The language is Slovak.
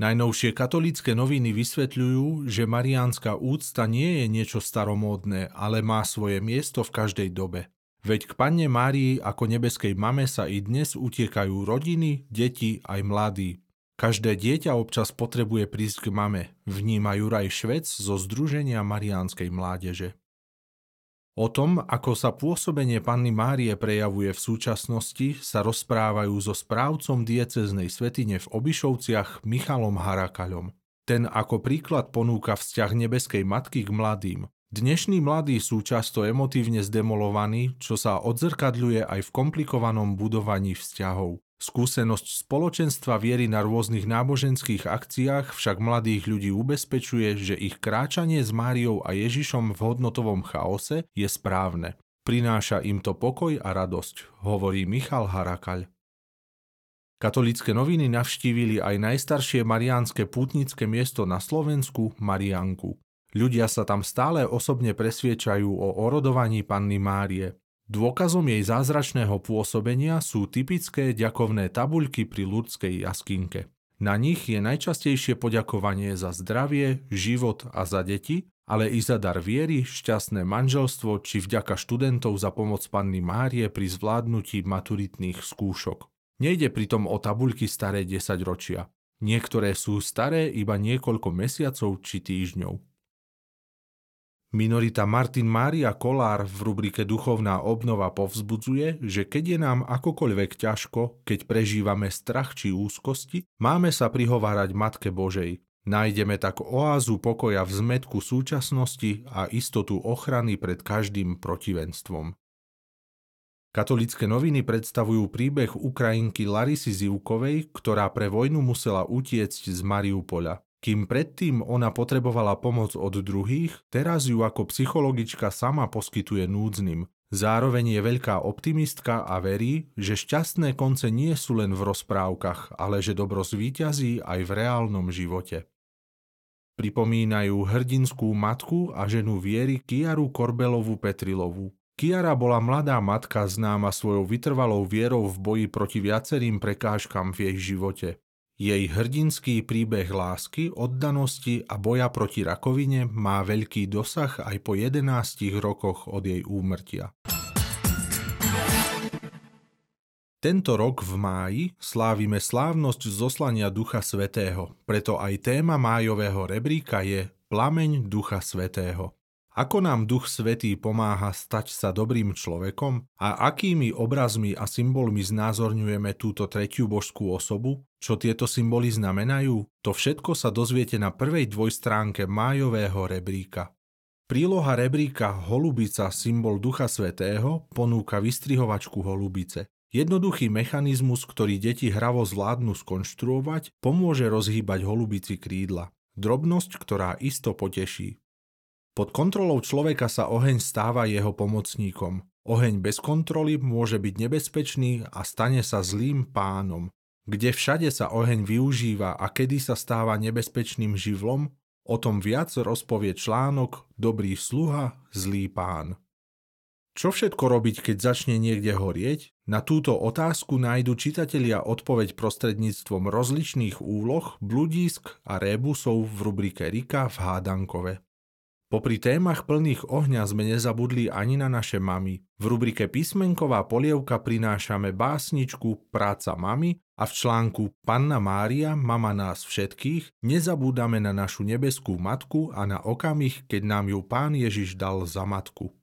Najnovšie katolícke noviny vysvetľujú, že mariánska úcta nie je niečo staromódne, ale má svoje miesto v každej dobe. Veď k panne Márii ako nebeskej mame sa i dnes utiekajú rodiny, deti aj mladí. Každé dieťa občas potrebuje prísť k mame, vníma Juraj Švec zo Združenia Mariánskej mládeže. O tom, ako sa pôsobenie Panny Márie prejavuje v súčasnosti, sa rozprávajú so správcom dieceznej svetine v Obišovciach Michalom Harakaľom. Ten ako príklad ponúka vzťah nebeskej matky k mladým. Dnešní mladí sú často emotívne zdemolovaní, čo sa odzrkadľuje aj v komplikovanom budovaní vzťahov. Skúsenosť spoločenstva viery na rôznych náboženských akciách však mladých ľudí ubezpečuje, že ich kráčanie s Máriou a Ježišom v hodnotovom chaose je správne. Prináša im to pokoj a radosť, hovorí Michal Harakaľ. Katolícke noviny navštívili aj najstaršie mariánske pútnické miesto na Slovensku, Marianku. Ľudia sa tam stále osobne presviečajú o orodovaní panny Márie. Dôkazom jej zázračného pôsobenia sú typické ďakovné tabuľky pri Lurdskej jaskinke. Na nich je najčastejšie poďakovanie za zdravie, život a za deti, ale i za dar viery, šťastné manželstvo či vďaka študentov za pomoc panny Márie pri zvládnutí maturitných skúšok. Nejde pritom o tabuľky staré 10 ročia. Niektoré sú staré iba niekoľko mesiacov či týždňov. Minorita Martin Mária Kolár v rubrike Duchovná obnova povzbudzuje, že keď je nám akokoľvek ťažko, keď prežívame strach či úzkosti, máme sa prihovárať Matke Božej. Nájdeme tak oázu pokoja v zmetku súčasnosti a istotu ochrany pred každým protivenstvom. Katolické noviny predstavujú príbeh Ukrajinky Larisy Zivkovej, ktorá pre vojnu musela utiecť z Mariupola. Kým predtým ona potrebovala pomoc od druhých, teraz ju ako psychologička sama poskytuje núdznym. Zároveň je veľká optimistka a verí, že šťastné konce nie sú len v rozprávkach, ale že dobro zvíťazí aj v reálnom živote. Pripomínajú hrdinskú matku a ženu viery Kiaru Korbelovu Petrilovu. Kiara bola mladá matka známa svojou vytrvalou vierou v boji proti viacerým prekážkam v jej živote. Jej hrdinský príbeh lásky, oddanosti a boja proti rakovine má veľký dosah aj po 11 rokoch od jej úmrtia. Tento rok v máji slávime slávnosť zoslania Ducha Svetého, preto aj téma májového rebríka je Plameň Ducha Svetého. Ako nám Duch Svetý pomáha stať sa dobrým človekom a akými obrazmi a symbolmi znázorňujeme túto tretiu božskú osobu, čo tieto symboly znamenajú, to všetko sa dozviete na prvej dvojstránke májového rebríka. Príloha rebríka Holubica, symbol Ducha Svetého, ponúka vystrihovačku holubice. Jednoduchý mechanizmus, ktorý deti hravo zvládnu skonštruovať, pomôže rozhýbať holubici krídla. Drobnosť, ktorá isto poteší. Pod kontrolou človeka sa oheň stáva jeho pomocníkom. Oheň bez kontroly môže byť nebezpečný a stane sa zlým pánom. Kde všade sa oheň využíva a kedy sa stáva nebezpečným živlom, o tom viac rozpovie článok Dobrý sluha, zlý pán. Čo všetko robiť, keď začne niekde horieť? Na túto otázku nájdu čitatelia odpoveď prostredníctvom rozličných úloh, bludísk a rébusov v rubrike Rika v Hádankove. Popri témach plných ohňa sme nezabudli ani na naše mamy. V rubrike Písmenková polievka prinášame básničku Práca mamy a v článku Panna Mária, mama nás všetkých, nezabúdame na našu nebeskú matku a na okamih, keď nám ju pán Ježiš dal za matku.